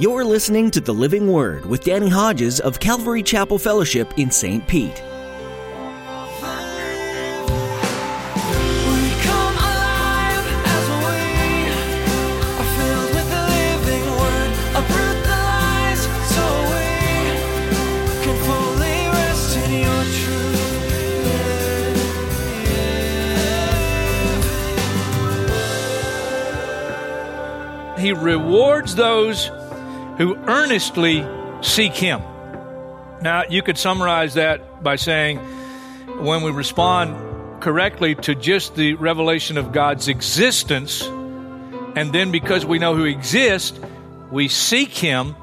You're listening to The Living Word with Danny Hodges of Calvary Chapel Fellowship in St. Pete. We come alive as we are filled with the living word. Uproot the lies so we can fully rest in your truth. He rewards those who earnestly seek Him. Now, you could summarize that by saying when we respond correctly to just the revelation of God's existence, and then because we know who exists, we seek Him.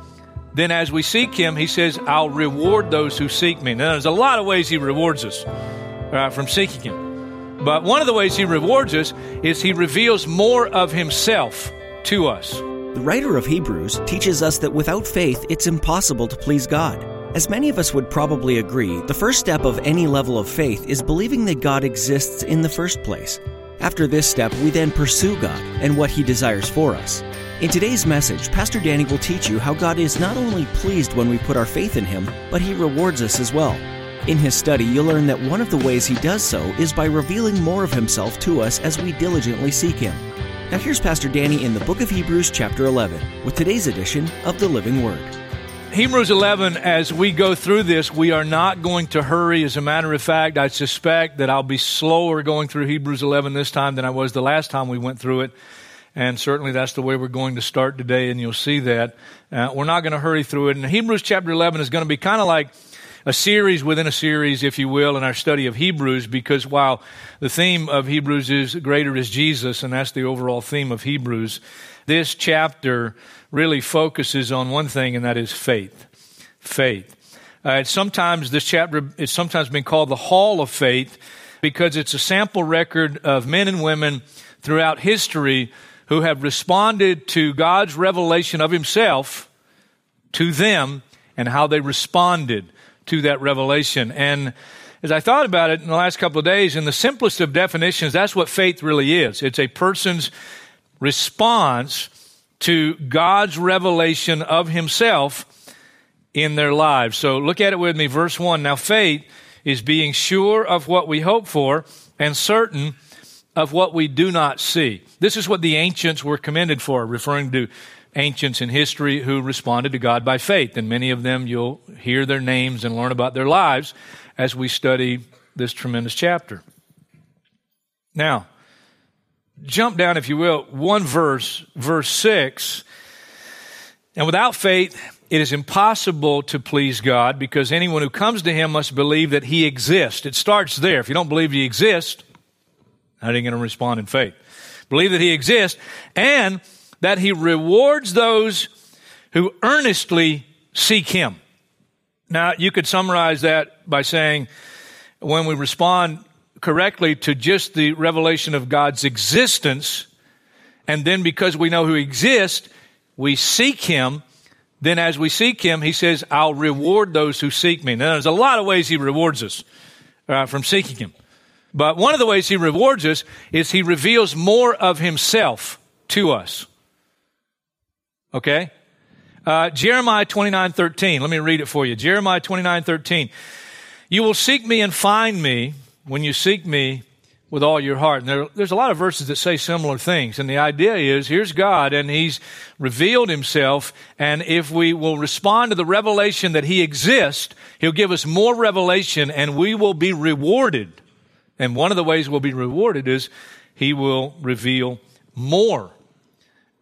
Then, as we seek Him, He says, I'll reward those who seek me. Now, there's a lot of ways He rewards us uh, from seeking Him. But one of the ways He rewards us is He reveals more of Himself to us. The writer of Hebrews teaches us that without faith, it's impossible to please God. As many of us would probably agree, the first step of any level of faith is believing that God exists in the first place. After this step, we then pursue God and what He desires for us. In today's message, Pastor Danny will teach you how God is not only pleased when we put our faith in Him, but He rewards us as well. In his study, you'll learn that one of the ways He does so is by revealing more of Himself to us as we diligently seek Him. Now, here's Pastor Danny in the book of Hebrews, chapter 11, with today's edition of the Living Word. Hebrews 11, as we go through this, we are not going to hurry. As a matter of fact, I suspect that I'll be slower going through Hebrews 11 this time than I was the last time we went through it. And certainly that's the way we're going to start today, and you'll see that. Uh, we're not going to hurry through it. And Hebrews chapter 11 is going to be kind of like a series within a series, if you will, in our study of Hebrews, because while the theme of Hebrews is greater is Jesus, and that's the overall theme of Hebrews, this chapter really focuses on one thing, and that is faith. Faith. Uh, sometimes this chapter is sometimes been called the Hall of Faith because it's a sample record of men and women throughout history who have responded to God's revelation of Himself to them and how they responded to that revelation. And as I thought about it in the last couple of days, in the simplest of definitions, that's what faith really is. It's a person's response to God's revelation of Himself in their lives. So look at it with me. Verse 1. Now, faith is being sure of what we hope for and certain of what we do not see. This is what the ancients were commended for, referring to ancients in history who responded to God by faith. And many of them, you'll hear their names and learn about their lives as we study this tremendous chapter. Now, jump down, if you will, one verse, verse 6. And without faith, it is impossible to please God because anyone who comes to Him must believe that He exists. It starts there. If you don't believe He exists, how are you going to respond in faith? Believe that He exists and that He rewards those who earnestly seek Him. Now, you could summarize that by saying when we respond correctly to just the revelation of God's existence, and then because we know who exists, we seek Him. Then, as we seek Him, He says, I'll reward those who seek me. Now, there's a lot of ways He rewards us uh, from seeking Him. But one of the ways He rewards us is He reveals more of Himself to us. Okay? Uh, Jeremiah 29 13. Let me read it for you. Jeremiah 29 13. You will seek me and find me when you seek me with all your heart. And there, there's a lot of verses that say similar things. And the idea is here's God, and He's revealed Himself. And if we will respond to the revelation that He exists, He'll give us more revelation, and we will be rewarded. And one of the ways we'll be rewarded is He will reveal more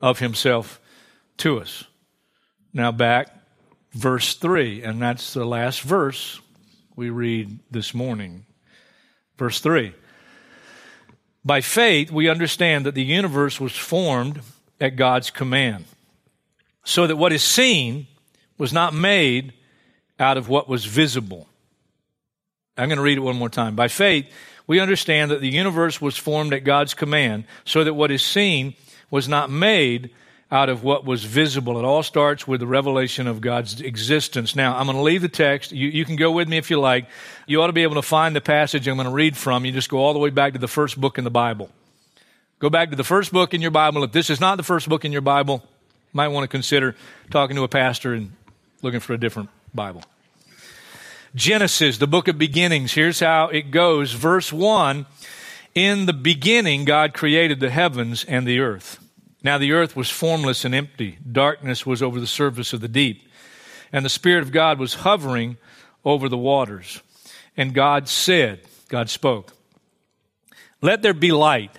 of Himself to us. Now back, verse 3, and that's the last verse we read this morning. Verse 3. By faith, we understand that the universe was formed at God's command, so that what is seen was not made out of what was visible. I'm going to read it one more time. By faith, we understand that the universe was formed at God's command, so that what is seen was not made out of what was visible. It all starts with the revelation of God's existence. Now, I'm going to leave the text. You, you, can go with me if you like. You ought to be able to find the passage I'm going to read from. You just go all the way back to the first book in the Bible. Go back to the first book in your Bible. If this is not the first book in your Bible, you Might want to consider talking to a pastor and looking for a different Bible. Genesis, the book of beginnings. Here's how it goes. Verse 1 In the beginning, God created the heavens and the earth. Now the earth was formless and empty, darkness was over the surface of the deep, and the Spirit of God was hovering over the waters. And God said, God spoke, Let there be light.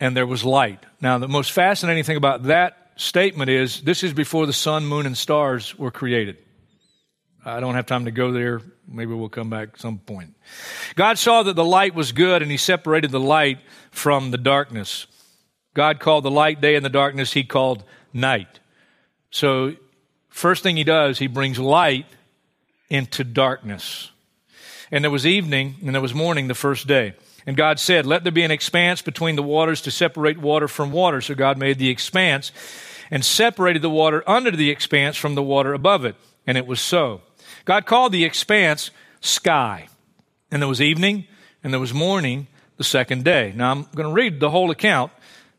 And there was light. Now, the most fascinating thing about that statement is this is before the sun, moon, and stars were created. I don't have time to go there. Maybe we'll come back some point. God saw that the light was good and he separated the light from the darkness. God called the light day and the darkness he called night. So, first thing he does, he brings light into darkness. And there was evening and there was morning the first day. And God said, Let there be an expanse between the waters to separate water from water. So God made the expanse and separated the water under the expanse from the water above it. And it was so. God called the expanse sky. And there was evening and there was morning the second day. Now I'm going to read the whole account.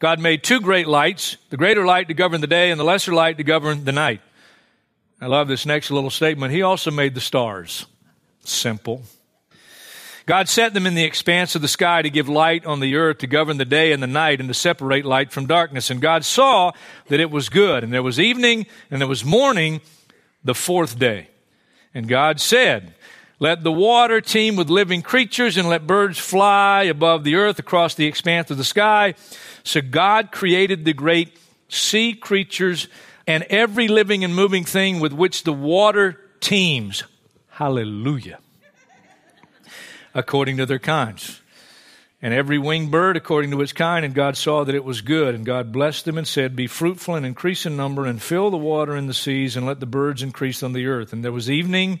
God made two great lights, the greater light to govern the day, and the lesser light to govern the night. I love this next little statement. He also made the stars. Simple. God set them in the expanse of the sky to give light on the earth, to govern the day and the night, and to separate light from darkness. And God saw that it was good. And there was evening and there was morning the fourth day. And God said, Let the water teem with living creatures, and let birds fly above the earth across the expanse of the sky. So God created the great sea creatures and every living and moving thing with which the water teems. Hallelujah according to their kinds. And every winged bird according to its kind, and God saw that it was good. And God blessed them and said, Be fruitful and increase in number, and fill the water in the seas, and let the birds increase on the earth. And there was evening,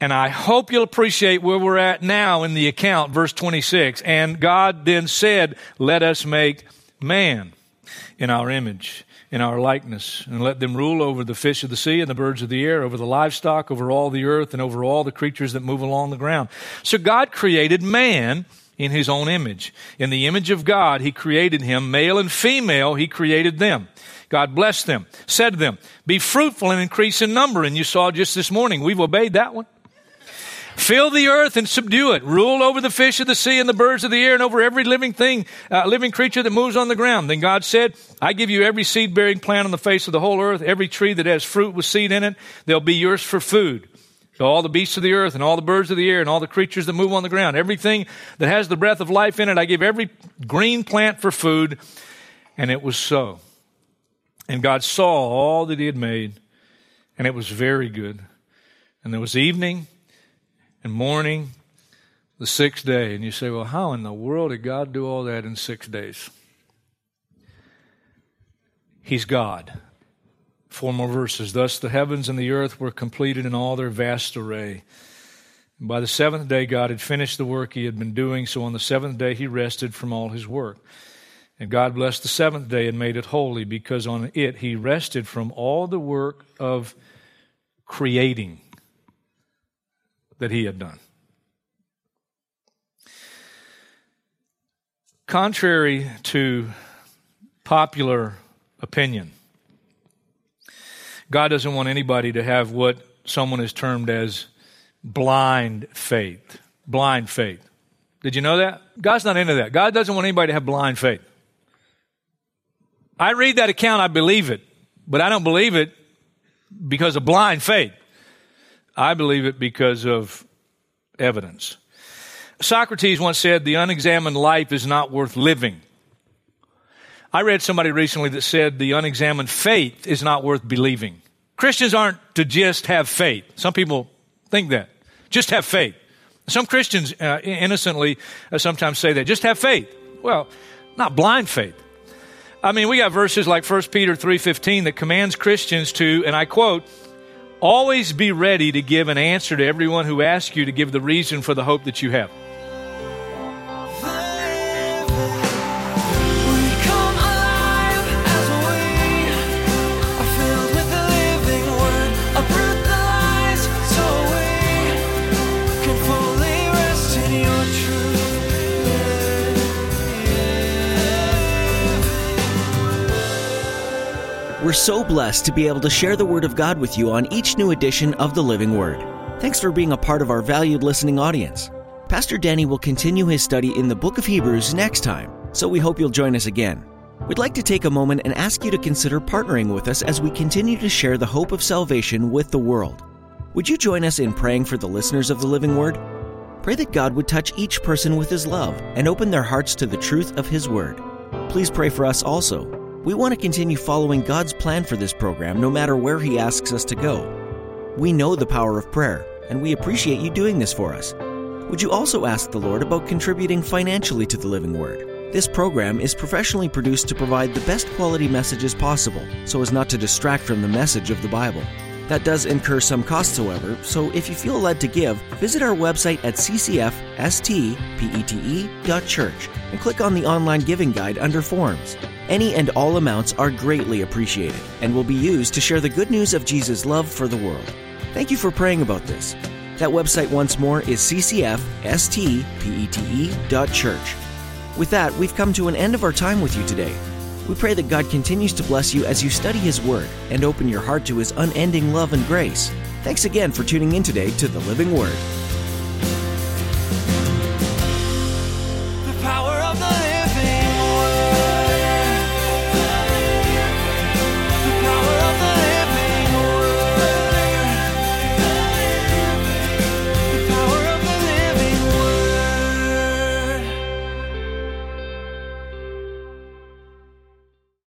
And I hope you'll appreciate where we're at now in the account, verse 26. And God then said, Let us make man in our image, in our likeness, and let them rule over the fish of the sea and the birds of the air, over the livestock, over all the earth, and over all the creatures that move along the ground. So God created man in his own image. In the image of God, he created him, male and female, he created them. God blessed them, said to them, Be fruitful and increase in number. And you saw just this morning, we've obeyed that one. Fill the earth and subdue it. Rule over the fish of the sea and the birds of the air and over every living thing, uh, living creature that moves on the ground. Then God said, I give you every seed bearing plant on the face of the whole earth, every tree that has fruit with seed in it. They'll be yours for food. So all the beasts of the earth and all the birds of the air and all the creatures that move on the ground, everything that has the breath of life in it, I give every green plant for food. And it was so. And God saw all that he had made, and it was very good. And there was evening and morning, the sixth day. And you say, well, how in the world did God do all that in six days? He's God. Four more verses. Thus the heavens and the earth were completed in all their vast array. And by the seventh day, God had finished the work he had been doing, so on the seventh day, he rested from all his work. And God blessed the seventh day and made it holy, because on it he rested from all the work of creating that he had done. Contrary to popular opinion. God doesn't want anybody to have what someone has termed as blind faith. Blind faith. Did you know that? God's not into that. God doesn't want anybody to have blind faith. I read that account, I believe it, but I don't believe it because of blind faith. I believe it because of evidence. Socrates once said, The unexamined life is not worth living. I read somebody recently that said, The unexamined faith is not worth believing. Christians aren't to just have faith. Some people think that. Just have faith. Some Christians uh, innocently uh, sometimes say that. Just have faith. Well, not blind faith. I mean, we got verses like 1 Peter 3:15 that commands Christians to, and I quote, always be ready to give an answer to everyone who asks you to give the reason for the hope that you have. So blessed to be able to share the Word of God with you on each new edition of the Living Word. Thanks for being a part of our valued listening audience. Pastor Danny will continue his study in the book of Hebrews next time, so we hope you'll join us again. We'd like to take a moment and ask you to consider partnering with us as we continue to share the hope of salvation with the world. Would you join us in praying for the listeners of the Living Word? Pray that God would touch each person with His love and open their hearts to the truth of His Word. Please pray for us also. We want to continue following God's plan for this program no matter where He asks us to go. We know the power of prayer, and we appreciate you doing this for us. Would you also ask the Lord about contributing financially to the Living Word? This program is professionally produced to provide the best quality messages possible so as not to distract from the message of the Bible. That does incur some costs, however, so if you feel led to give, visit our website at ccfstpete.church and click on the online giving guide under Forms. Any and all amounts are greatly appreciated and will be used to share the good news of Jesus' love for the world. Thank you for praying about this. That website once more is ccfstpete.church. With that, we've come to an end of our time with you today. We pray that God continues to bless you as you study His Word and open your heart to His unending love and grace. Thanks again for tuning in today to the Living Word.